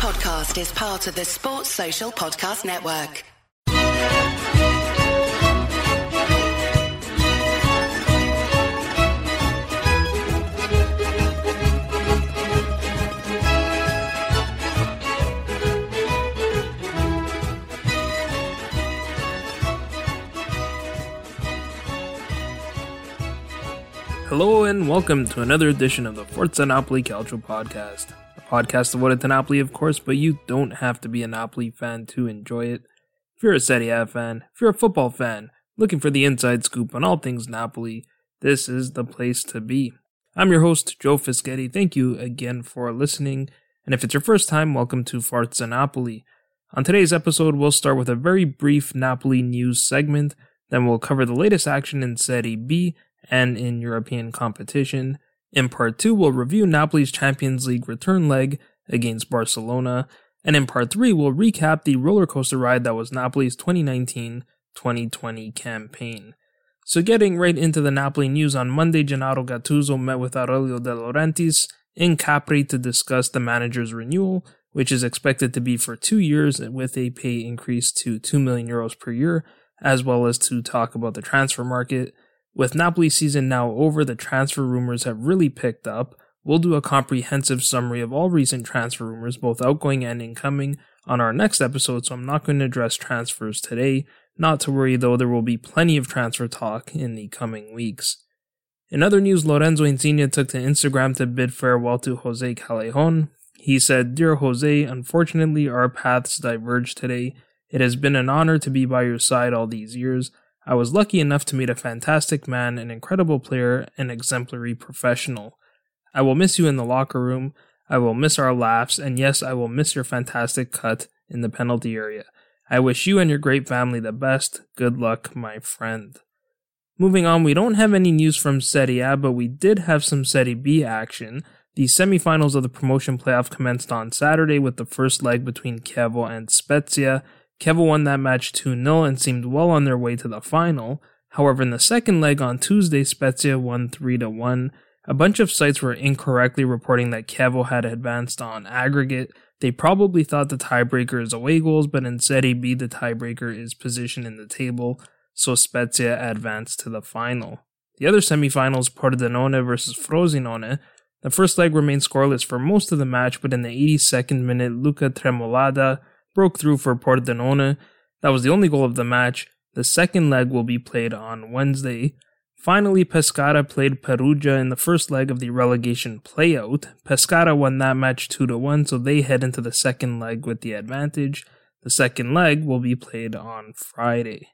podcast is part of the Sports Social Podcast Network. Hello and welcome to another edition of the Forza Napoli Calcio podcast. A podcast devoted to Napoli, of course, but you don't have to be a Napoli fan to enjoy it. If you're a Serie A fan, if you're a football fan, looking for the inside scoop on all things Napoli, this is the place to be. I'm your host, Joe Fischetti. Thank you again for listening. And if it's your first time, welcome to Forza Napoli. On today's episode, we'll start with a very brief Napoli news segment, then we'll cover the latest action in Serie B and in European competition. In part 2, we'll review Napoli's Champions League return leg against Barcelona. And in part 3, we'll recap the roller coaster ride that was Napoli's 2019 2020 campaign. So, getting right into the Napoli news, on Monday, Gennaro Gattuso met with Aurelio De Laurentiis in Capri to discuss the manager's renewal, which is expected to be for two years with a pay increase to 2 million euros per year, as well as to talk about the transfer market. With Napoli season now over, the transfer rumors have really picked up. We'll do a comprehensive summary of all recent transfer rumors, both outgoing and incoming, on our next episode, so I'm not going to address transfers today. Not to worry though, there will be plenty of transfer talk in the coming weeks. In other news, Lorenzo Insigne took to Instagram to bid farewell to Jose Callejon. He said, Dear Jose, unfortunately our paths diverged today. It has been an honor to be by your side all these years. I was lucky enough to meet a fantastic man, an incredible player, an exemplary professional. I will miss you in the locker room. I will miss our laughs, and yes, I will miss your fantastic cut in the penalty area. I wish you and your great family the best. Good luck, my friend. Moving on, we don't have any news from Serie A, but we did have some Serie B action. The semifinals of the promotion playoff commenced on Saturday with the first leg between Chievo and Spezia. Chievo won that match 2 0 and seemed well on their way to the final. However, in the second leg on Tuesday, Spezia won 3 1. A bunch of sites were incorrectly reporting that Chievo had advanced on aggregate. They probably thought the tiebreaker is away goals, but in Serie B, the tiebreaker is position in the table, so Spezia advanced to the final. The other semifinals, Pordenone versus Frosinone, the first leg remained scoreless for most of the match, but in the 82nd minute, Luca Tremolada broke through for Pordenone. That was the only goal of the match. The second leg will be played on Wednesday. Finally, Pescara played Perugia in the first leg of the relegation playout. Pescara won that match 2 to 1, so they head into the second leg with the advantage. The second leg will be played on Friday.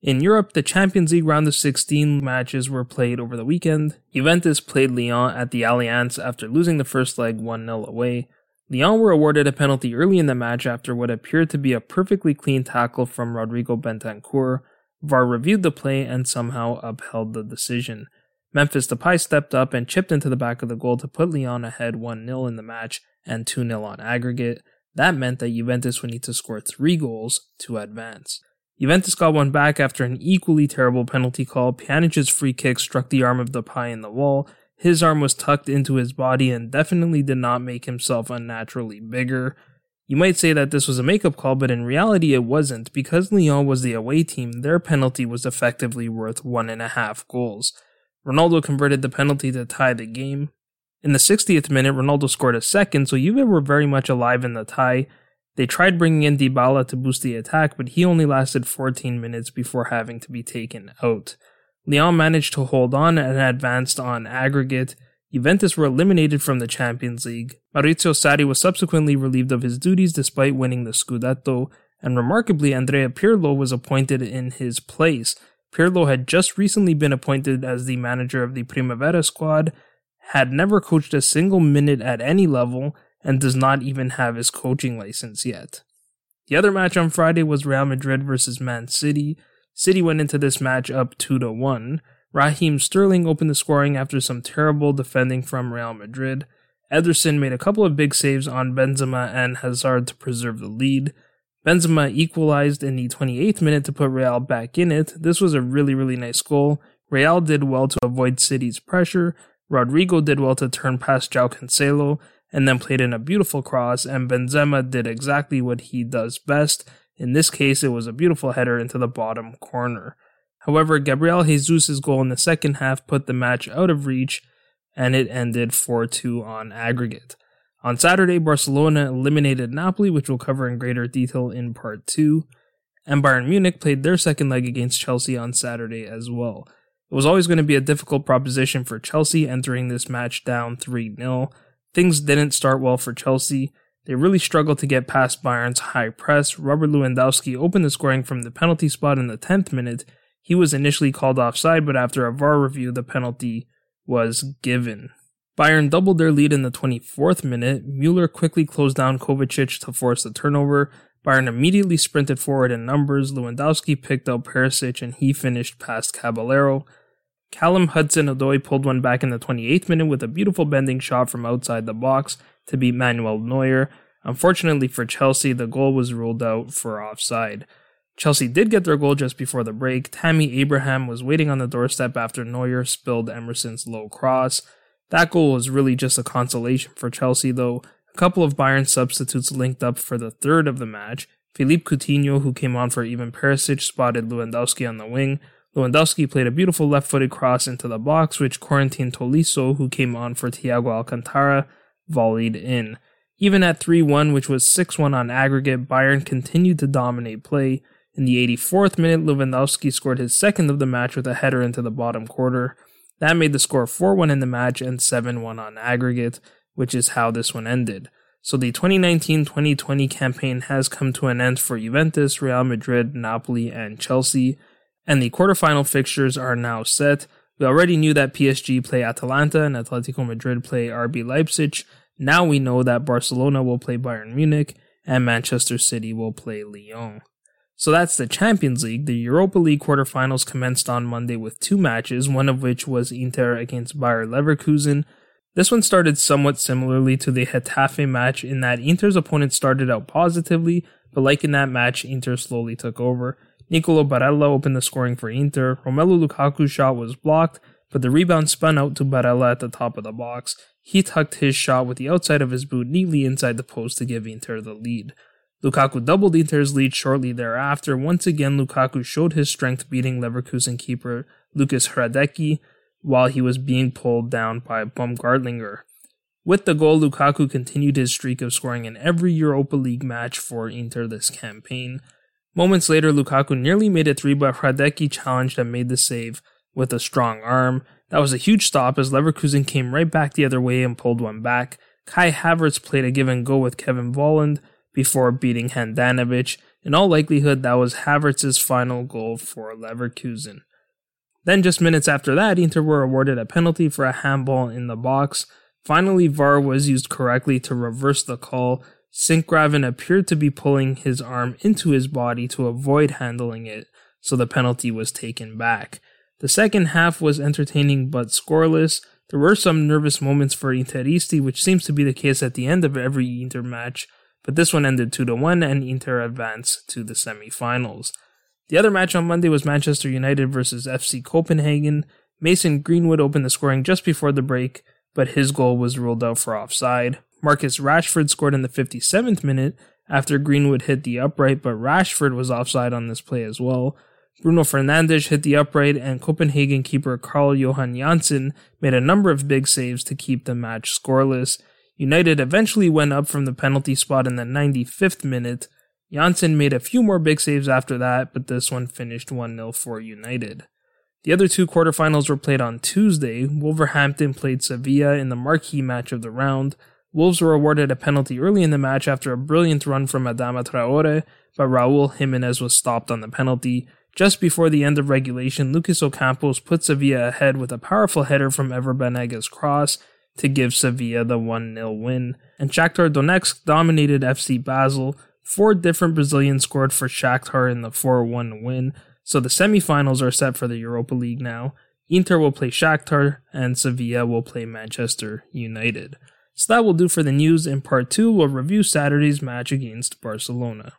In Europe, the Champions League round of 16 matches were played over the weekend. Juventus played Lyon at the Allianz after losing the first leg 1 0 away. Lyon were awarded a penalty early in the match after what appeared to be a perfectly clean tackle from Rodrigo Bentancur. VAR reviewed the play and somehow upheld the decision. Memphis Depay stepped up and chipped into the back of the goal to put Lyon ahead 1 0 in the match and 2 0 on aggregate. That meant that Juventus would need to score three goals to advance. Juventus got one back after an equally terrible penalty call. Pjanic's free kick struck the arm of Depay in the wall, his arm was tucked into his body and definitely did not make himself unnaturally bigger. You might say that this was a makeup call, but in reality it wasn't. Because Lyon was the away team, their penalty was effectively worth one and a half goals. Ronaldo converted the penalty to tie the game. In the 60th minute, Ronaldo scored a second, so Juve were very much alive in the tie. They tried bringing in Dybala to boost the attack, but he only lasted 14 minutes before having to be taken out. Lyon managed to hold on and advanced on aggregate. Juventus were eliminated from the Champions League. Maurizio Sarri was subsequently relieved of his duties despite winning the Scudetto, and remarkably, Andrea Pirlo was appointed in his place. Pirlo had just recently been appointed as the manager of the Primavera squad, had never coached a single minute at any level, and does not even have his coaching license yet. The other match on Friday was Real Madrid versus Man City. City went into this match up 2 to 1. Raheem Sterling opened the scoring after some terrible defending from Real Madrid. Ederson made a couple of big saves on Benzema and Hazard to preserve the lead. Benzema equalized in the 28th minute to put Real back in it. This was a really, really nice goal. Real did well to avoid City's pressure. Rodrigo did well to turn past João Cancelo, and then played in a beautiful cross, and Benzema did exactly what he does best. In this case, it was a beautiful header into the bottom corner. However, Gabriel Jesus' goal in the second half put the match out of reach, and it ended 4 2 on aggregate. On Saturday, Barcelona eliminated Napoli, which we'll cover in greater detail in part 2, and Bayern Munich played their second leg against Chelsea on Saturday as well. It was always going to be a difficult proposition for Chelsea entering this match down 3 0. Things didn't start well for Chelsea. They really struggled to get past Bayern's high press. Robert Lewandowski opened the scoring from the penalty spot in the 10th minute. He was initially called offside, but after a VAR review, the penalty was given. Bayern doubled their lead in the 24th minute. Mueller quickly closed down Kovacic to force the turnover. Bayern immediately sprinted forward in numbers. Lewandowski picked up Perisic and he finished past Caballero. Callum Hudson-Odoi pulled one back in the 28th minute with a beautiful bending shot from outside the box to beat Manuel Neuer. Unfortunately for Chelsea, the goal was ruled out for offside. Chelsea did get their goal just before the break. Tammy Abraham was waiting on the doorstep after Neuer spilled Emerson's low cross. That goal was really just a consolation for Chelsea, though. A couple of Bayern substitutes linked up for the third of the match. Philippe Coutinho, who came on for Ivan Perisic, spotted Lewandowski on the wing. Lewandowski played a beautiful left footed cross into the box, which Corentin Tolisso, who came on for Thiago Alcantara, volleyed in. Even at 3 1, which was 6 1 on aggregate, Bayern continued to dominate play. In the 84th minute, Lewandowski scored his second of the match with a header into the bottom quarter. That made the score 4 1 in the match and 7 1 on aggregate, which is how this one ended. So the 2019 2020 campaign has come to an end for Juventus, Real Madrid, Napoli, and Chelsea and the quarterfinal fixtures are now set. We already knew that PSG play Atalanta and Atletico Madrid play RB Leipzig. Now we know that Barcelona will play Bayern Munich and Manchester City will play Lyon. So that's the Champions League. The Europa League quarterfinals commenced on Monday with two matches, one of which was Inter against Bayer Leverkusen. This one started somewhat similarly to the Getafe match in that Inter's opponent started out positively, but like in that match, Inter slowly took over. Nicolo Barella opened the scoring for Inter. Romelu Lukaku's shot was blocked, but the rebound spun out to Barella at the top of the box. He tucked his shot with the outside of his boot neatly inside the post to give Inter the lead. Lukaku doubled Inter's lead shortly thereafter. Once again, Lukaku showed his strength beating Leverkusen keeper Lukas Hradecky while he was being pulled down by Baumgartlinger. With the goal, Lukaku continued his streak of scoring in every Europa League match for Inter this campaign. Moments later, Lukaku nearly made it three, but Hradecky challenged and made the save with a strong arm. That was a huge stop as Leverkusen came right back the other way and pulled one back. Kai Havertz played a give and go with Kevin Volland before beating Handanovic. In all likelihood, that was Havertz's final goal for Leverkusen. Then, just minutes after that, Inter were awarded a penalty for a handball in the box. Finally, VAR was used correctly to reverse the call, Sinkgraven appeared to be pulling his arm into his body to avoid handling it, so the penalty was taken back. The second half was entertaining but scoreless. There were some nervous moments for Interisti, which seems to be the case at the end of every Inter match, but this one ended 2 1 and Inter advanced to the semi-finals. The other match on Monday was Manchester United versus FC Copenhagen. Mason Greenwood opened the scoring just before the break, but his goal was ruled out for offside. Marcus Rashford scored in the 57th minute after Greenwood hit the upright, but Rashford was offside on this play as well. Bruno Fernandes hit the upright, and Copenhagen keeper Carl Johan Johnsson made a number of big saves to keep the match scoreless. United eventually went up from the penalty spot in the 95th minute. Johnsson made a few more big saves after that, but this one finished 1 0 for United. The other two quarterfinals were played on Tuesday. Wolverhampton played Sevilla in the marquee match of the round. Wolves were awarded a penalty early in the match after a brilliant run from Adama Traore, but Raul Jimenez was stopped on the penalty. Just before the end of regulation, Lucas Ocampos put Sevilla ahead with a powerful header from Ever Banega's cross to give Sevilla the 1 0 win. And Shakhtar Donetsk dominated FC Basel. Four different Brazilians scored for Shakhtar in the 4 1 win, so the semifinals are set for the Europa League now. Inter will play Shakhtar, and Sevilla will play Manchester United. So that will do for the news. In part 2, we'll review Saturday's match against Barcelona.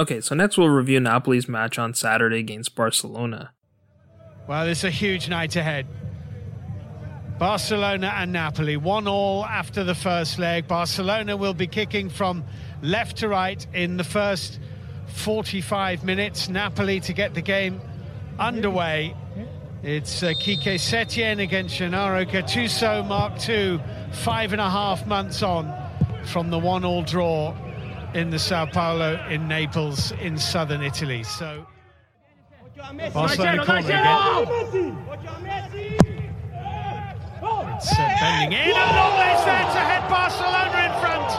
Okay, so next we'll review Napoli's match on Saturday against Barcelona. Well, it's a huge night ahead. Barcelona and Napoli, one all after the first leg. Barcelona will be kicking from left to right in the first 45 minutes. Napoli to get the game underway. It's uh, Kike Setien against Gennaro Gattuso, Mark II, five and a half months on from the one-all draw in the San Paolo in Naples in southern Italy. So Barcelona corner again. It's uh, bending in and always there to head Barcelona in front.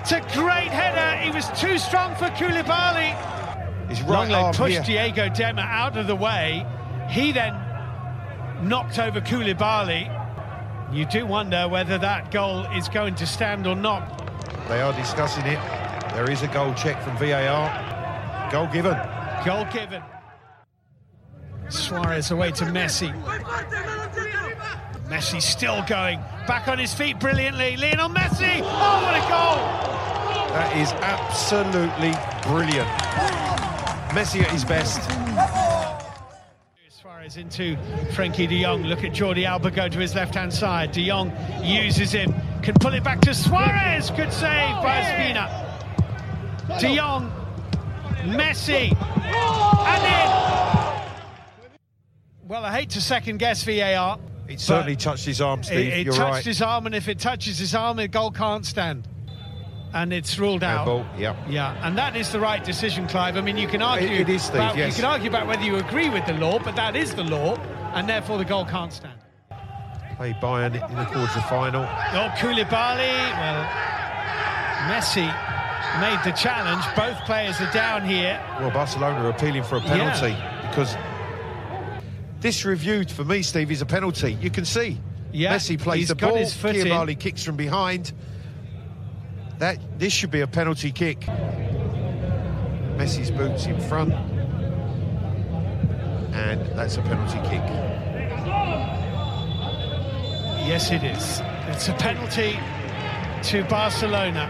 It's a great header. He was too strong for Koulibaly. His right arm pushed here. Diego Demme out of the way. He then knocked over Koulibaly. You do wonder whether that goal is going to stand or not. They are discussing it. There is a goal check from VAR. Goal given. Goal given. Suarez away to Messi. Messi still going. Back on his feet brilliantly. Lionel Messi. Oh, what a goal! That is absolutely brilliant. Messi at his best. Suarez into Frenkie de Jong. Look at Jordi Alba go to his left hand side. De Jong uses him. Can pull it back to Suarez. Good save by Ospina. De Jong. Messi. And in. Well, I hate to second guess VAR. It certainly touched his arm, Steve. it You're touched right. his arm, and if it touches his arm, the goal can't stand. And it's ruled out. Handball, yep. Yeah, and that is the right decision, Clive. I mean, you can argue. it is, Steve, about, yes. You can argue about whether you agree with the law, but that is the law, and therefore the goal can't stand. Play Bayern in the quarter final. Oh, Koulibaly. Well, Messi made the challenge. Both players are down here. Well, Barcelona are appealing for a penalty because this reviewed for me, Steve, is a penalty. You can see. Yeah, Messi plays he's the ball. his foot in. Koulibaly kicks from behind. That this should be a penalty kick. Messi's boots in front, and that's a penalty kick. Yes, it is. It's a penalty to Barcelona.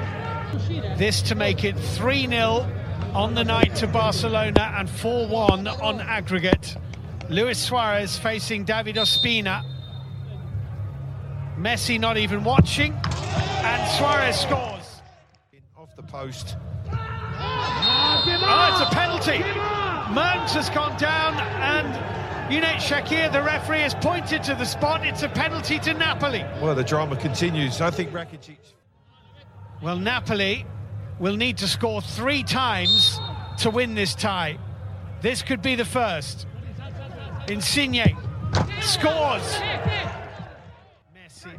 This to make it 3 0 on the night to Barcelona and 4 1 on aggregate. Luis Suarez facing David Ospina. Messi not even watching, and Suarez scores. Post. Oh, it's a penalty. Mertens has gone down, and Cüneyt Çakır, the referee, has pointed to the spot. It's a penalty to Napoli. Well, the drama continues. I think Rakitic. Well, Napoli will need to score three times to win this tie. This could be the first. Insigne scores. Messi.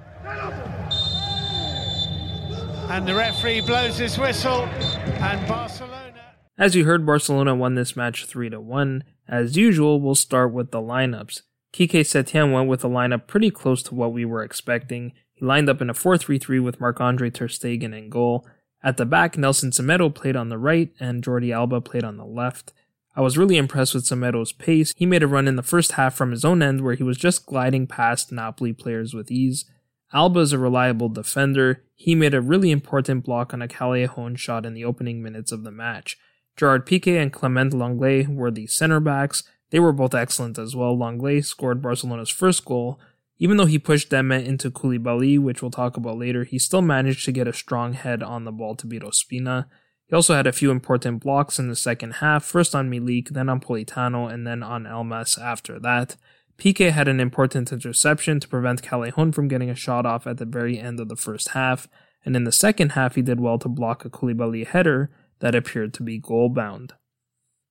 And the referee blows his whistle, and Barcelona. As you heard, Barcelona won this match 3 to 1. As usual, we'll start with the lineups. Kike Setien went with a lineup pretty close to what we were expecting. He lined up in a 4-3-3 with Marc-Andre Ter Stegen in goal. At the back, Nelson Semedo played on the right and Jordi Alba played on the left. I was really impressed with Semedo's pace. He made a run in the first half from his own end where he was just gliding past Napoli players with ease. Alba is a reliable defender. He made a really important block on a Callejon shot in the opening minutes of the match. Gerard Piqué and Clement Lenglet were the center backs. They were both excellent as well. Lenglet scored Barcelona's first goal. Even though he pushed Demme into Koulibaly, which we'll talk about later, he still managed to get a strong head on the ball to beat Ospina. He also had a few important blocks in the second half, first on Milik, then on Politano, and then on Elmas after that. Piqué had an important interception to prevent Callejon from getting a shot off at the very end of the first half, and in the second half he did well to block a Koulibaly header that appeared to be goal bound.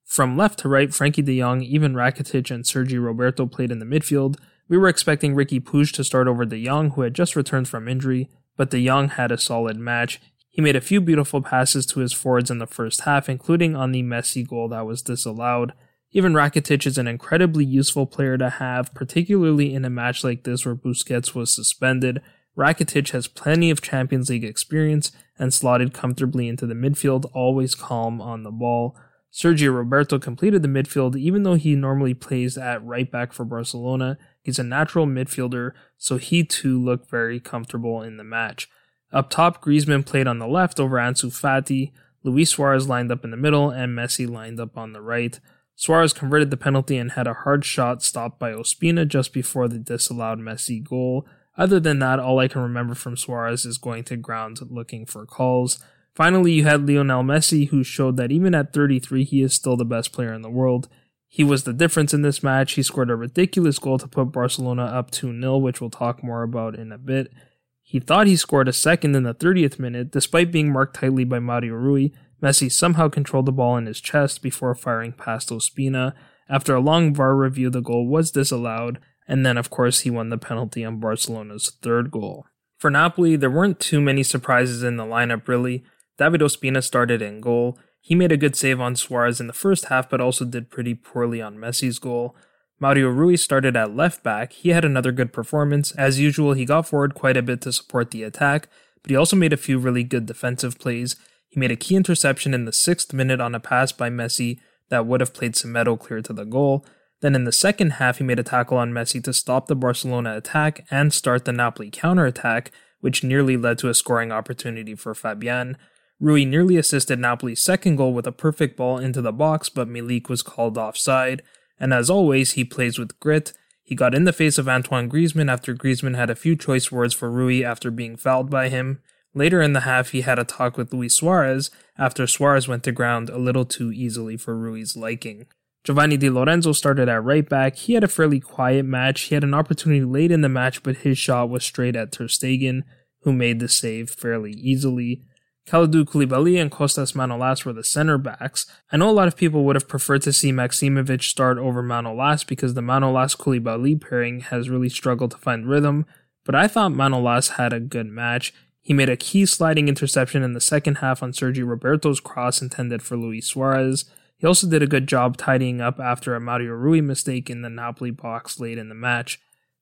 From left to right, Frenkie de Jong, Ivan Rakitic, and Sergi Roberto played in the midfield. We were expecting Riqui Puig to start over de Jong, who had just returned from injury, but de Jong had a solid match. He made a few beautiful passes to his forwards in the first half, including on the Messi goal that was disallowed. Ivan Rakitic is an incredibly useful player to have, particularly in a match like this where Busquets was suspended. Rakitic has plenty of Champions League experience and slotted comfortably into the midfield, always calm on the ball. Sergio Roberto completed the midfield even though he normally plays at right back for Barcelona. He's a natural midfielder, so he too looked very comfortable in the match. Up top, Griezmann played on the left over Ansu Fati, Luis Suarez lined up in the middle, and Messi lined up on the right. Suarez converted the penalty and had a hard shot stopped by Ospina just before the disallowed Messi goal. Other than that, all I can remember from Suarez is going to ground looking for calls. Finally, you had Lionel Messi, who showed that even at 33, he is still the best player in the world. He was the difference in this match. He scored a ridiculous goal to put Barcelona up 2 0, which we'll talk more about in a bit. He thought he scored a second in the 30th minute, despite being marked tightly by Mario Rui. Messi somehow controlled the ball in his chest before firing past Ospina. After a long VAR review, the goal was disallowed, and then, of course, he won the penalty on Barcelona's third goal. For Napoli, there weren't too many surprises in the lineup, really. David Ospina started in goal. He made a good save on Suarez in the first half, but also did pretty poorly on Messi's goal. Mario Rui started at left back. He had another good performance. As usual, he got forward quite a bit to support the attack, but he also made a few really good defensive plays. He made a key interception in the sixth minute on a pass by Messi that would have played Semedo clear to the goal. Then in the second half, he made a tackle on Messi to stop the Barcelona attack and start the Napoli counterattack, which nearly led to a scoring opportunity for Fabian. Rui nearly assisted Napoli's second goal with a perfect ball into the box, but Milik was called offside and as always, he plays with grit. He got in the face of Antoine Griezmann after Griezmann had a few choice words for Rui after being fouled by him. Later in the half, he had a talk with Luis Suarez after Suarez went to ground a little too easily for Rui's liking. Giovanni Di Lorenzo started at right back. He had a fairly quiet match. He had an opportunity late in the match, but his shot was straight at Ter Stegen, who made the save fairly easily. Kalidou Koulibaly and Costas Manolas were the center backs. I know a lot of people would have preferred to see Maksimovic start over Manolas because the Manolas Koulibaly pairing has really struggled to find rhythm, but I thought Manolas had a good match. He made a key sliding interception in the second half on Sergio Roberto's cross intended for Luis Suarez. He also did a good job tidying up after a Mario Rui mistake in the Napoli box late in the match.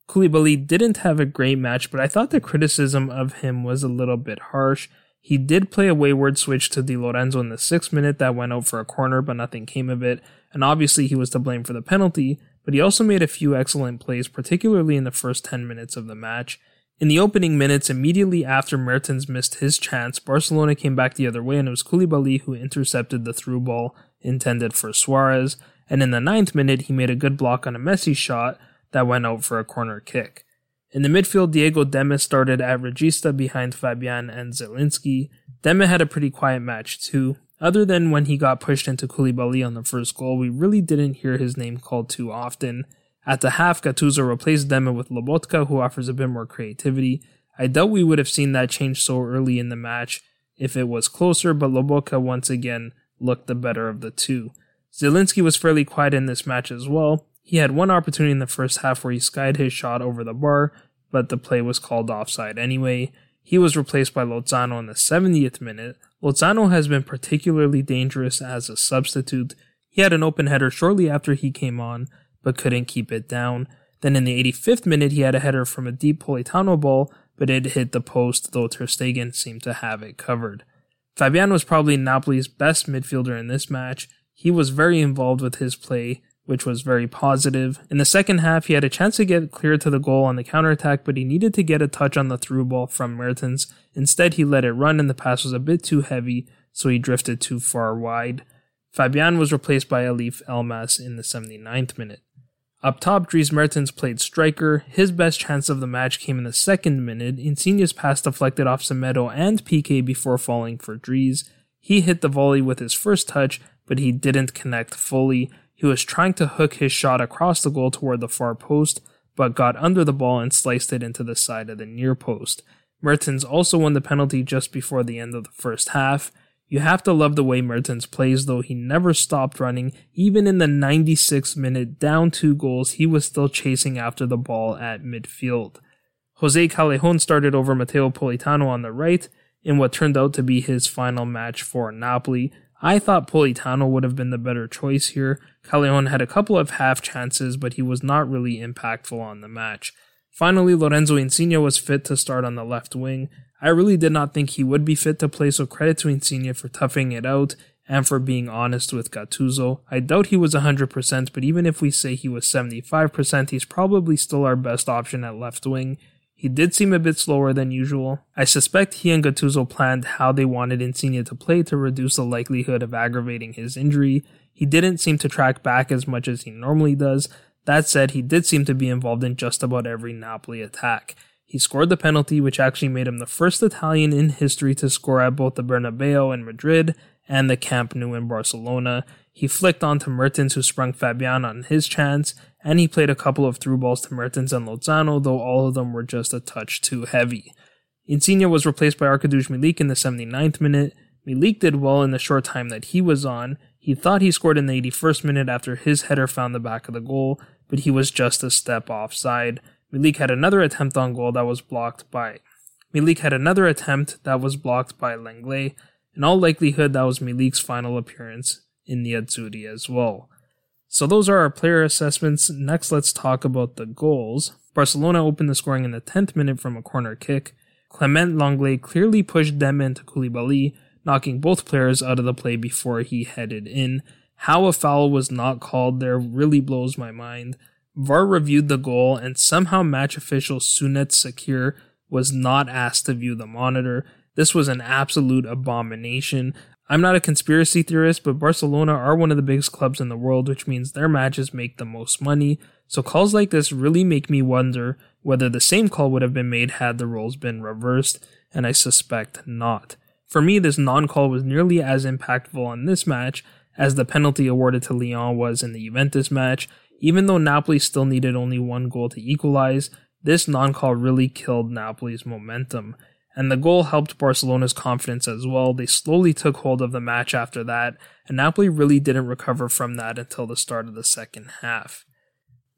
Koulibaly didn't have a great match, but I thought the criticism of him was a little bit harsh. He did play a wayward switch to Di Lorenzo in the sixth minute that went out for a corner, but nothing came of it. And obviously, he was to blame for the penalty, but he also made a few excellent plays, particularly in the first 10 minutes of the match. In the opening minutes, immediately after Mertens missed his chance, Barcelona came back the other way, and it was Koulibaly who intercepted the through ball intended for Suarez. And in the ninth minute, he made a good block on a Messi shot that went out for a corner kick. In the midfield, Diego Demme started at Regista behind Fabian and Zielinski. Demme had a pretty quiet match too. Other than when he got pushed into Koulibaly on the first goal, we really didn't hear his name called too often. At the half, Gattuso replaced Demme with Lobotka, who offers a bit more creativity. I doubt we would have seen that change so early in the match if it was closer, but Lobotka once again looked the better of the two. Zielinski was fairly quiet in this match as well. He had one opportunity in the first half where he skied his shot over the bar, but the play was called offside anyway. He was replaced by Lozano in the 70th minute. Lozano has been particularly dangerous as a substitute. He had an open header shortly after he came on, but couldn't keep it down. Then in the 85th minute, he had a header from a deep Politano ball, but it hit the post, though Ter Stegen seemed to have it covered. Fabian was probably Napoli's best midfielder in this match. He was very involved with his play, which was very positive. In the second half, he had a chance to get clear to the goal on the counterattack, but he needed to get a touch on the through ball from Mertens. Instead, he let it run and the pass was a bit too heavy, so he drifted too far wide. Fabian was replaced by Eljif Elmas in the 79th minute. Up top, Dries Mertens played striker. His best chance of the match came in the second minute. Insigne's pass deflected off Semedo and Piqué before falling for Dries. He hit the volley with his first touch, but he didn't connect fully. He was trying to hook his shot across the goal toward the far post, but got under the ball and sliced it into the side of the near post. Mertens also won the penalty just before the end of the first half. You have to love the way Mertens plays, though he never stopped running. Even in the 96th minute, down two goals, he was still chasing after the ball at midfield. Jose Callejon started over Matteo Politano on the right in what turned out to be his final match for Napoli, I thought Politano would have been the better choice here. Callejon had a couple of half chances, but he was not really impactful on the match. Finally, Lorenzo Insigne was fit to start on the left wing. I really did not think he would be fit to play, so credit to Insigne for toughing it out and for being honest with Gattuso. I doubt he was 100%, but even if we say he was 75%, he's probably still our best option at left wing. He did seem a bit slower than usual. I suspect he and Gattuso planned how they wanted Insigne to play to reduce the likelihood of aggravating his injury. He didn't seem to track back as much as he normally does. That said, he did seem to be involved in just about every Napoli attack. He scored the penalty, which actually made him the first Italian in history to score at both the Bernabeu in Madrid and the Camp Nou in Barcelona. He flicked on to Mertens, who sprung Fabian on his chance, and he played a couple of through balls to Mertens and Lozano, though all of them were just a touch too heavy. Insigne was replaced by Arkadiusz Milik in the 79th minute. Milik did well in the short time that he was on. He thought he scored in the 81st minute after his header found the back of the goal, but he was just a step offside. Milik had another attempt on goal that was blocked by Milik had another attempt that was blocked by Lenglet. In all likelihood, that was Milik's final appearance in the Azzurri as well. So those are our player assessments. Next, let's talk about the goals. Barcelona opened the scoring in the 10th minute from a corner kick. Clement Lenglet clearly pushed them into Koulibaly, knocking both players out of the play before he headed in. How a foul was not called there really blows my mind. VAR reviewed the goal, and somehow match official Cüneyt Çakır was not asked to view the monitor. This was an absolute abomination. I'm not a conspiracy theorist, but Barcelona are one of the biggest clubs in the world, which means their matches make the most money. So calls like this really make me wonder whether the same call would have been made had the roles been reversed, and I suspect not. For me, this non call was nearly as impactful on this match as the penalty awarded to Lyon was in the Juventus match. Even though Napoli still needed only one goal to equalize, this non call really killed Napoli's momentum and the goal helped Barcelona's confidence as well. They slowly took hold of the match after that, and Napoli really didn't recover from that until the start of the second half.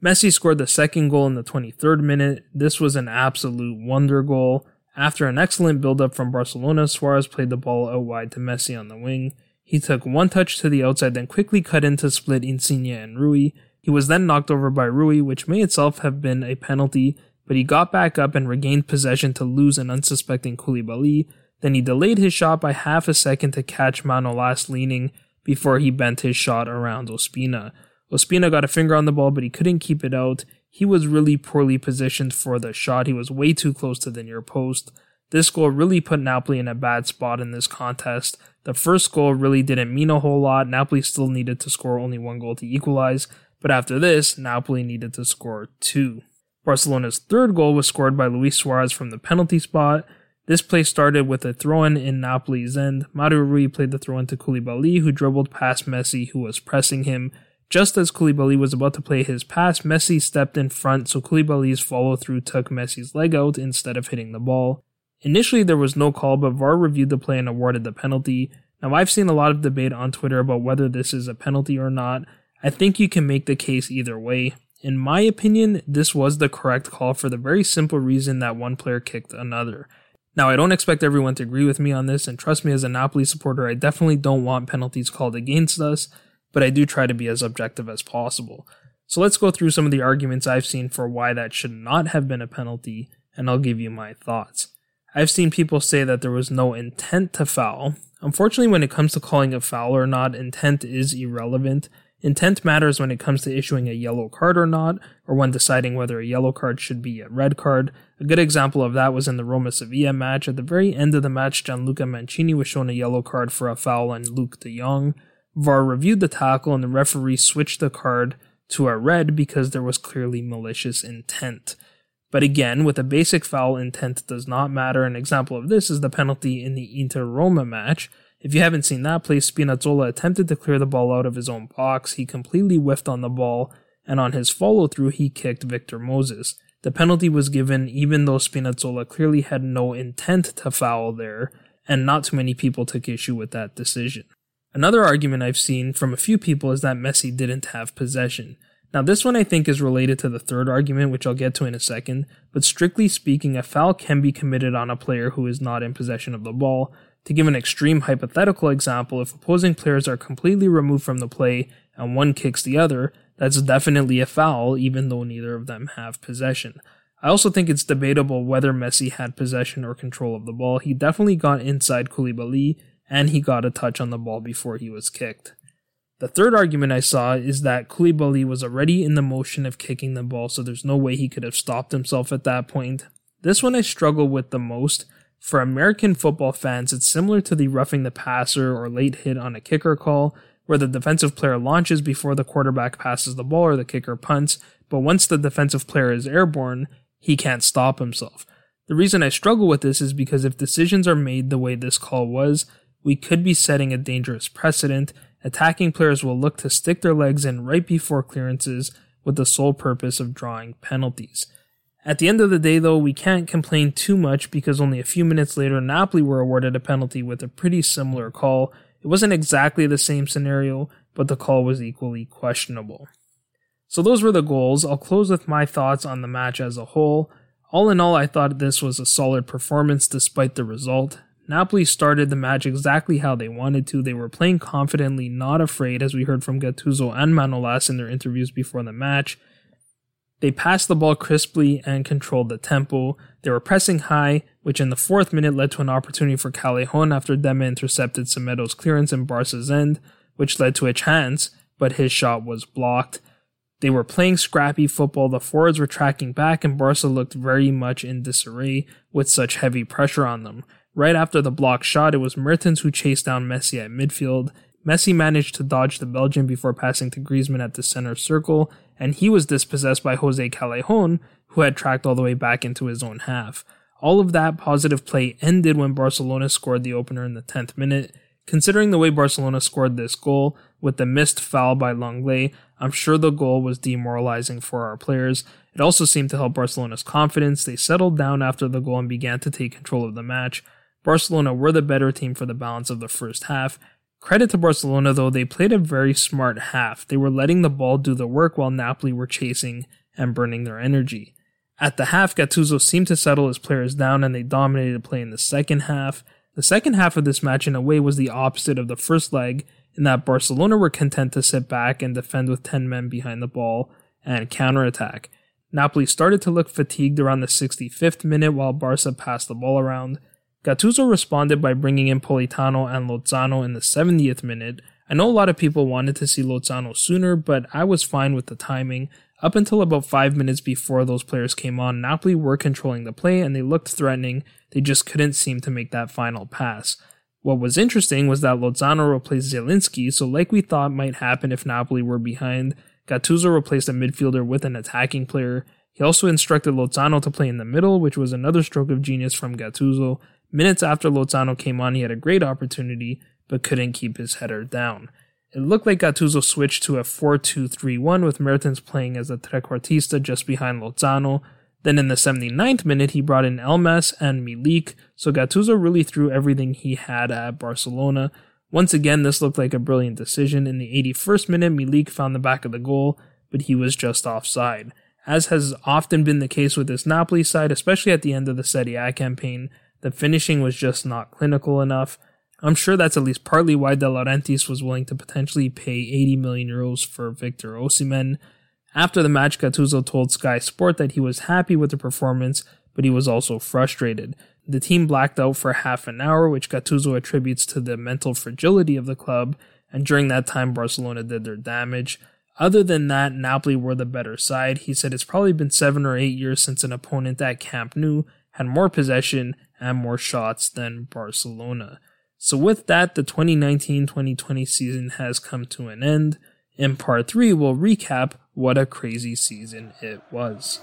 Messi scored the second goal in the 23rd minute. This was an absolute wonder goal. After an excellent build-up from Barcelona, Suarez played the ball out wide to Messi on the wing. He took one touch to the outside, then quickly cut in to split Insigne and Rui. He was then knocked over by Rui, which may itself have been a penalty, but he got back up and regained possession to lose an unsuspecting Koulibaly. Then he delayed his shot by half a second to catch Manolas leaning before he bent his shot around Ospina. Ospina got a finger on the ball, but he couldn't keep it out. He was really poorly positioned for the shot. He was way too close to the near post. This goal really put Napoli in a bad spot in this contest. The first goal really didn't mean a whole lot. Napoli still needed to score only one goal to equalize, but after this, Napoli needed to score two. Barcelona's third goal was scored by Luis Suarez from the penalty spot. This play started with a throw-in in Napoli's end. Mario Rui played the throw-in to Koulibaly, who dribbled past Messi, who was pressing him. Just as Koulibaly was about to play his pass, Messi stepped in front, so Koulibaly's follow-through took Messi's leg out instead of hitting the ball. Initially, there was no call, but VAR reviewed the play and awarded the penalty. Now, I've seen a lot of debate on Twitter about whether this is a penalty or not. I think you can make the case either way. In my opinion, this was the correct call for the very simple reason that one player kicked another. Now, I don't expect everyone to agree with me on this, and trust me, as a Napoli supporter, I definitely don't want penalties called against us, but I do try to be as objective as possible. So let's go through some of the arguments I've seen for why that should not have been a penalty, and I'll give you my thoughts. I've seen people say that there was no intent to foul. Unfortunately, when it comes to calling a foul or not, intent is irrelevant. Intent matters when it comes to issuing a yellow card or not, or when deciding whether a yellow card should be a red card. A good example of that was in the Roma Sevilla match. At the very end of the match, Gianluca Mancini was shown a yellow card for a foul on Luuk de Jong. VAR reviewed the tackle and the referee switched the card to a red because there was clearly malicious intent. But again, with a basic foul, intent does not matter. An example of this is the penalty in the Inter Roma match. If you haven't seen that play, Spinazzola attempted to clear the ball out of his own box. He completely whiffed on the ball, and on his follow through, he kicked Victor Moses. The penalty was given even though Spinazzola clearly had no intent to foul there, and not too many people took issue with that decision. Another argument I've seen from a few people is that Messi didn't have possession. Now, this one I think is related to the third argument, which I'll get to in a second, but strictly speaking, a foul can be committed on a player who is not in possession of the ball, to give an extreme hypothetical example, if opposing players are completely removed from the play and one kicks the other, that's definitely a foul, even though neither of them have possession. I also think it's debatable whether Messi had possession or control of the ball. He definitely got inside Koulibaly, and he got a touch on the ball before he was kicked. The third argument I saw is that Koulibaly was already in the motion of kicking the ball, so there's no way he could have stopped himself at that point. This one I struggle with the most. For American football fans, it's similar to the roughing the passer or late hit on a kicker call, where the defensive player launches before the quarterback passes the ball or the kicker punts, but once the defensive player is airborne, he can't stop himself. The reason I struggle with this is because if decisions are made the way this call was, we could be setting a dangerous precedent. Attacking players will look to stick their legs in right before clearances with the sole purpose of drawing penalties. At the end of the day, though, we can't complain too much because only a few minutes later, Napoli were awarded a penalty with a pretty similar call. It wasn't exactly the same scenario, but the call was equally questionable. So those were the goals. I'll close with my thoughts on the match as a whole. All in all, I thought this was a solid performance despite the result. Napoli started the match exactly how they wanted to. They were playing confidently, not afraid, as we heard from Gattuso and Manolas in their interviews before the match. They passed the ball crisply and controlled the tempo. They were pressing high, which in the fourth minute led to an opportunity for Callejon after Demme intercepted Semedo's clearance in Barca's end, which led to a chance, but his shot was blocked. They were playing scrappy football, the forwards were tracking back, and Barca looked very much in disarray with such heavy pressure on them. Right after the block shot, it was Mertens who chased down Messi at midfield. Messi managed to dodge the Belgian before passing to Griezmann at the center circle, and he was dispossessed by Jose Callejon, who had tracked all the way back into his own half. All of that positive play ended when Barcelona scored the opener in the 10th minute. Considering the way Barcelona scored this goal, with the missed foul by Lenglet, I'm sure the goal was demoralizing for our players. It also seemed to help Barcelona's confidence. They settled down after the goal and began to take control of the match. Barcelona were the better team for the balance of the first half. Credit to Barcelona though, they played a very smart half. They were letting the ball do the work while Napoli were chasing and burning their energy. At the half, Gattuso seemed to settle his players down and they dominated play in the second half. The second half of this match, in a way, was the opposite of the first leg, in that Barcelona were content to sit back and defend with 10 men behind the ball and counterattack. Napoli started to look fatigued around the 65th minute while Barca passed the ball around. Gattuso responded by bringing in Politano and Lozano in the 70th minute. I know a lot of people wanted to see Lozano sooner, but I was fine with the timing. Up until about 5 minutes before those players came on, Napoli were controlling the play and they looked threatening, they just couldn't seem to make that final pass. What was interesting was that Lozano replaced Zielinski, so like we thought might happen if Napoli were behind, Gattuso replaced a midfielder with an attacking player. He also instructed Lozano to play in the middle, which was another stroke of genius from Gattuso. Minutes after Lozano came on, he had a great opportunity, but couldn't keep his header down. It looked like Gattuso switched to a 4-2-3-1 with Mertens playing as a trequartista just behind Lozano. Then in the 79th minute, he brought in Elmas and Milik, so Gattuso really threw everything he had at Barcelona. Once again, this looked like a brilliant decision. In the 81st minute, Milik found the back of the goal, but he was just offside. As has often been the case with this Napoli side, especially at the end of the Serie A campaign, the finishing was just not clinical enough. I'm sure that's at least partly why De Laurentiis was willing to potentially pay 80 million euros for Victor Osimhen. After the match, Gattuso told Sky Sport that he was happy with the performance, but he was also frustrated. The team blacked out for half an hour, which Gattuso attributes to the mental fragility of the club, and during that time, Barcelona did their damage. Other than that, Napoli were the better side. He said it's probably been seven or eight years since an opponent at Camp Nou had more possession and more shots than Barcelona. So, with that, the 2019 2020 season has come to an end. In part 3, we'll recap what a crazy season it was.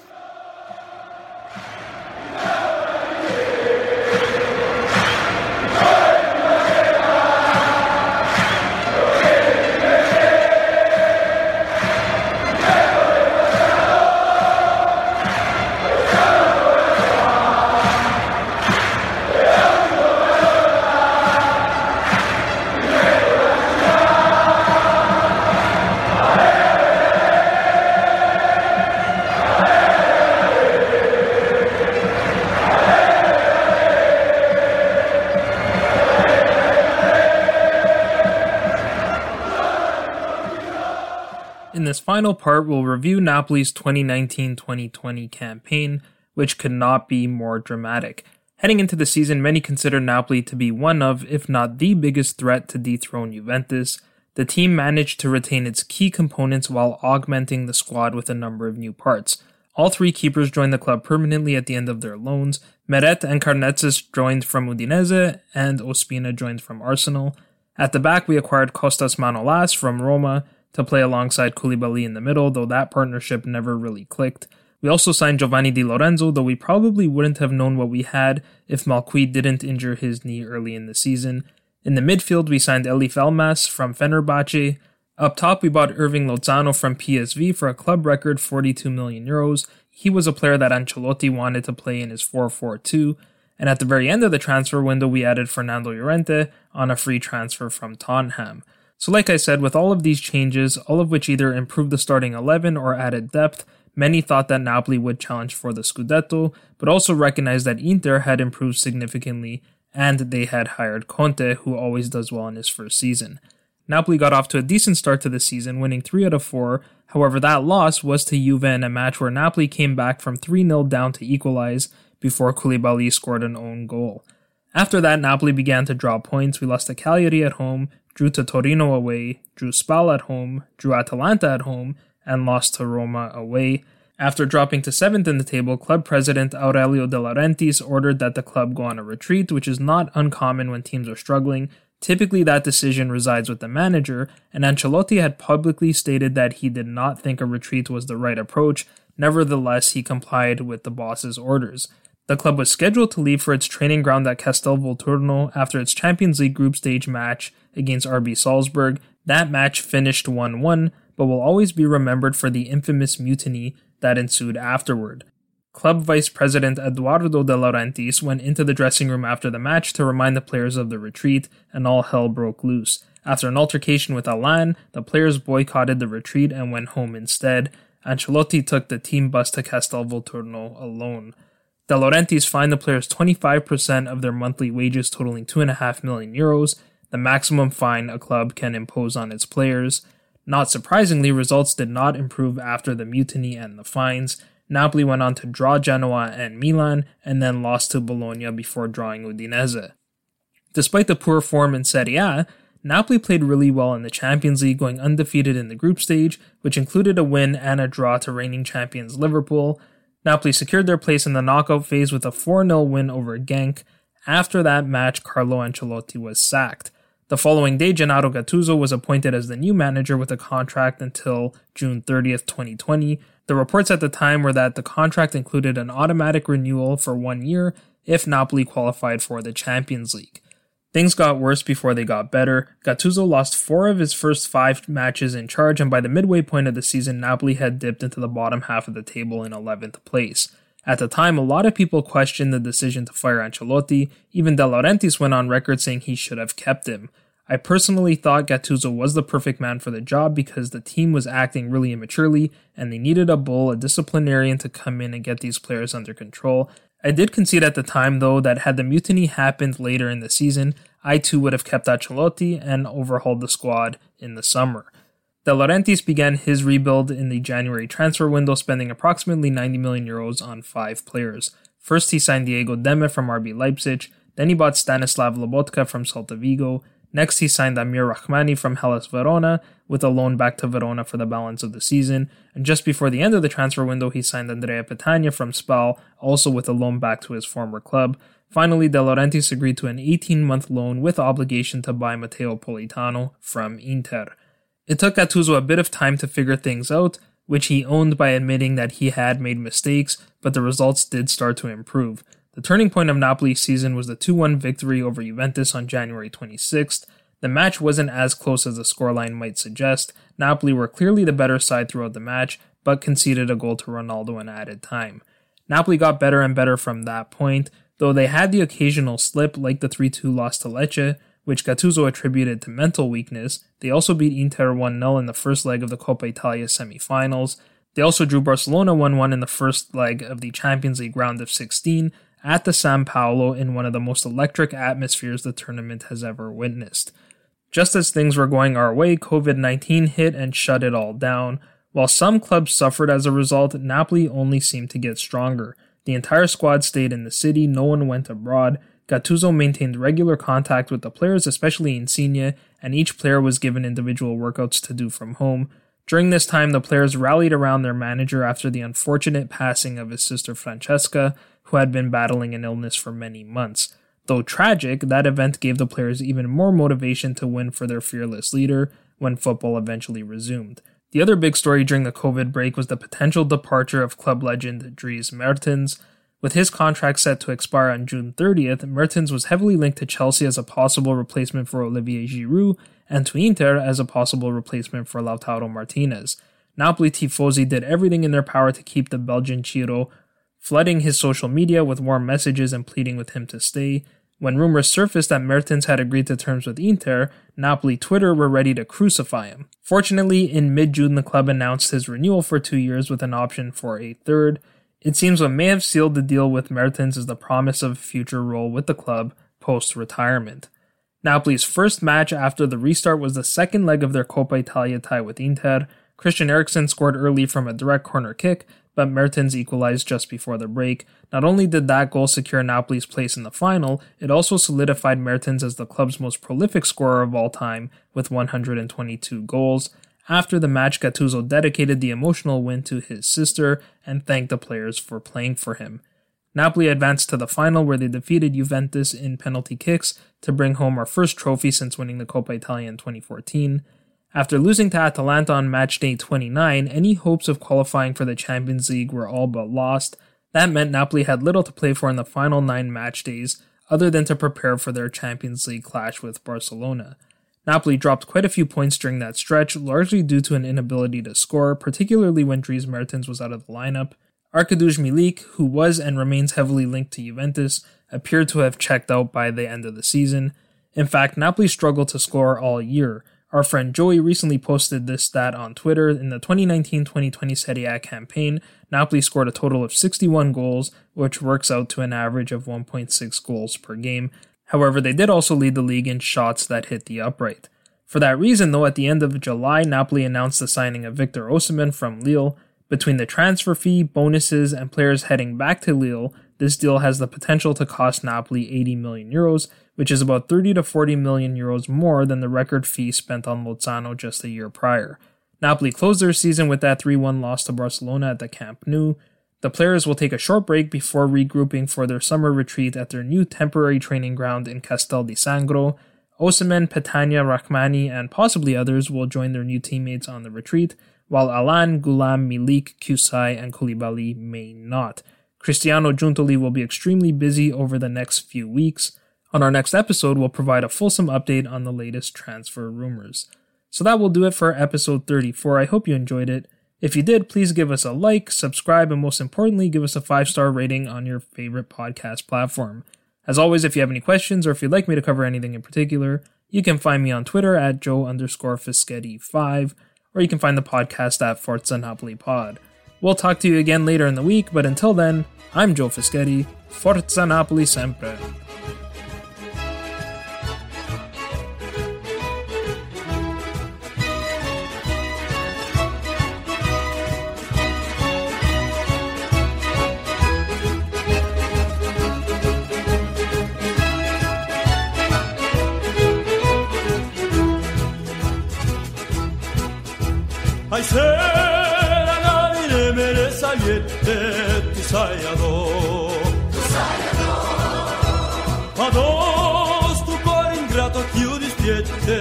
Final part, we'll review Napoli's 2019 2020 campaign, which could not be more dramatic. Heading into the season, many consider Napoli to be one of, if not the biggest threat to dethrone Juventus. The team managed to retain its key components while augmenting the squad with a number of new parts. All three keepers joined the club permanently at the end of their loans. Meret and Karnezis joined from Udinese, and Ospina joined from Arsenal. At the back, we acquired Costas Manolas from Roma to play alongside Koulibaly in the middle, though that partnership never really clicked. We also signed Giovanni Di Lorenzo, though we probably wouldn't have known what we had if Malcuit didn't injure his knee early in the season. In the midfield, we signed Eljif Elmas from Fenerbahce. Up top, we bought Hirving Lozano from PSV for a club record 42 million euros. He was a player that Ancelotti wanted to play in his 4-4-2. And at the very end of the transfer window, we added Fernando Llorente on a free transfer from Tottenham. So, like I said, with all of these changes, all of which either improved the starting 11 or added depth, Many thought that Napoli would challenge for the Scudetto, but also recognized that Inter had improved significantly and they had hired Conte, who always does well in his first season. Napoli got off to a decent start to the season, winning 3 out of 4. However, that loss was to Juve in a match where Napoli came back from 3 0 down to equalize before Koulibaly scored an own goal. After that, Napoli began to draw points. We lost to Cagliari at home, drew to Torino away, drew Spal at home, drew Atalanta at home, and lost to Roma away. After dropping to seventh in the table, club president Aurelio De Laurentiis ordered that the club go on a retreat, which is not uncommon when teams are struggling. Typically, that decision resides with the manager, and Ancelotti had publicly stated that he did not think a retreat was the right approach. Nevertheless, he complied with the boss's orders. The club was scheduled to leave for its training ground at Castel Volturno after its Champions League group stage match against RB Salzburg. That match finished 1 1, but will always be remembered for the infamous mutiny that ensued afterward. Club Vice President Edoardo De Laurentiis went into the dressing room after the match to remind the players of the retreat, and all hell broke loose. After an altercation with Allan, the players boycotted the retreat and went home instead. Ancelotti took the team bus to Castel Volturno alone. De Laurentiis fined the players 25% of their monthly wages, totaling 2.5 million euros, the maximum fine a club can impose on its players. Not surprisingly, results did not improve after the mutiny and the fines. Napoli went on to draw Genoa and Milan, and then lost to Bologna before drawing Udinese. Despite the poor form in Serie A, Napoli played really well in the Champions League, going undefeated in the group stage, which included a win and a draw to reigning champions Liverpool. Napoli secured their place in the knockout phase with a 4 0 win over Genk. After that match, Carlo Ancelotti was sacked. The following day, Gennaro Gattuso was appointed as the new manager with a contract until June 30th, 2020. The reports at the time were that the contract included an automatic renewal for one year if Napoli qualified for the Champions League. Things got worse before they got better. Gattuso lost four of his first five matches in charge, and by the midway point of the season, Napoli had dipped into the bottom half of the table in 11th place. At the time, a lot of people questioned the decision to fire Ancelotti. Even De Laurentiis went on record saying he should have kept him. I personally thought Gattuso was the perfect man for the job because the team was acting really immaturely and they needed a bull, a disciplinarian to come in and get these players under control. I did concede at the time, though, that had the mutiny happened later in the season, I too would have kept Ancelotti and overhauled the squad in the summer. De Laurentiis began his rebuild in the January transfer window, spending approximately 90 million euros on five players. First, he signed Diego Demme from RB Leipzig, then he bought Stanislav Lobotka from Celta Vigo, Next, he signed Amir Rrahmani from Hellas Verona with a loan back to Verona for the balance of the season. And just before the end of the transfer window, he signed Andrea Petagna from Spal, also with a loan back to his former club. Finally, De Laurentiis agreed to an 18 month loan with obligation to buy Matteo Politano from Inter. It took Gattuso a bit of time to figure things out, which he owned by admitting that he had made mistakes, but the results did start to improve. The turning point of Napoli's season was the 2 1 victory over Juventus on January 26th. The match wasn't as close as the scoreline might suggest. Napoli were clearly the better side throughout the match, but conceded a goal to Ronaldo in added time. Napoli got better and better from that point, though they had the occasional slip like the 3 2 loss to Lecce, which Gattuso attributed to mental weakness. They also beat Inter 1 0 in the first leg of the Coppa Italia semi-finals. They also drew Barcelona 1 1 in the first leg of the Champions League round of 16, at the San Paolo in one of the most electric atmospheres the tournament has ever witnessed. Just as things were going our way, COVID 19 hit and shut it all down. While some clubs suffered as a result, Napoli only seemed to get stronger. The entire squad stayed in the city, no one went abroad. Gattuso maintained regular contact with the players, especially Insigne, and each player was given individual workouts to do from home. During this time, the players rallied around their manager after the unfortunate passing of his sister Francesca, who had been battling an illness for many months. Though tragic, that event gave the players even more motivation to win for their fearless leader when football eventually resumed. The other big story during the COVID break was the potential departure of club legend Dries Mertens. With his contract set to expire on June 30th, Mertens was heavily linked to Chelsea as a possible replacement for Olivier Giroud and to Inter as a possible replacement for Lautaro Martinez. Napoli Tifosi did everything in their power to keep the Belgian Ciro flooding his social media with warm messages and pleading with him to stay. When rumors surfaced that Mertens had agreed to terms with Inter, Napoli Twitter were ready to crucify him. Fortunately, in mid June, the club announced his renewal for two years with an option for a third. It seems what may have sealed the deal with Mertens is the promise of a future role with the club post retirement. Napoli's first match after the restart was the second leg of their Coppa Italia tie with Inter. Christian Eriksen scored early from a direct corner kick, but Mertens equalized just before the break. Not only did that goal secure Napoli's place in the final, it also solidified Mertens as the club's most prolific scorer of all time with 122 goals. After the match, Gattuso dedicated the emotional win to his sister and thanked the players for playing for him. Napoli advanced to the final where they defeated Juventus in penalty kicks to bring home our first trophy since winning the Coppa Italia in 2014. After losing to Atalanta on match day 29, any hopes of qualifying for the Champions League were all but lost. That meant Napoli had little to play for in the final nine match days, other than to prepare for their Champions League clash with Barcelona. Napoli dropped quite a few points during that stretch, largely due to an inability to score, particularly when Dries Mertens was out of the lineup. Arkadiusz Milik, who was and remains heavily linked to Juventus, appeared to have checked out by the end of the season. In fact, Napoli struggled to score all year, our friend Joey recently posted this stat on Twitter. In the 2019 2020 Serie A campaign, Napoli scored a total of 61 goals, which works out to an average of 1.6 goals per game. However, they did also lead the league in shots that hit the upright. For that reason, though, at the end of July, Napoli announced the signing of Victor Osimhen from Lille. Between the transfer fee, bonuses, and players heading back to Lille, this deal has the potential to cost Napoli 80 million euros, which is about 30 to 40 million euros more than the record fee spent on Lozano just a year prior. Napoli closed their season with that 3 1 loss to Barcelona at the Camp Nou. The players will take a short break before regrouping for their summer retreat at their new temporary training ground in Castel di Sangro. Osimhen, Petagna, Rrahmani, and possibly others will join their new teammates on the retreat, while Allan, Ghoulam, Milik, Hysaj, and Koulibaly may not. Cristiano Giuntoli will be extremely busy over the next few weeks. On our next episode, we'll provide a fulsome update on the latest transfer rumors. So that will do it for episode 34. I hope you enjoyed it. If you did, please give us a like, subscribe, and most importantly, give us a five star rating on your favorite podcast platform. As always, if you have any questions or if you'd like me to cover anything in particular, you can find me on Twitter at Joe underscore Fischetti5, or you can find the podcast at Forza Napoli Pod. We'll talk to you again later in the week, but until then, I'm Joe Fischetti. Forza Napoli sempre. Sai ado Tu sai ado Ado stu cuore ingrato chiudi spiette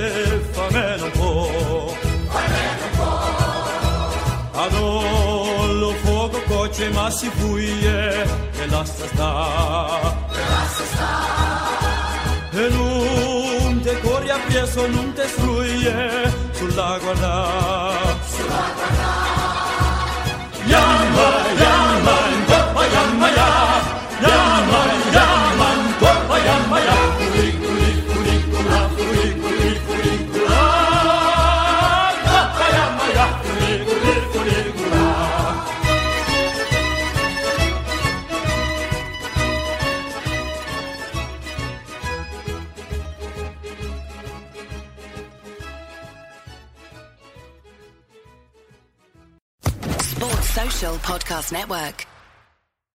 famelo un po' Famelo un po' Ado lo fuoco coce ma si fuie e lascia sta. E lascia sta. E non te corri appresso non te struie sulla guarda Podcast Network.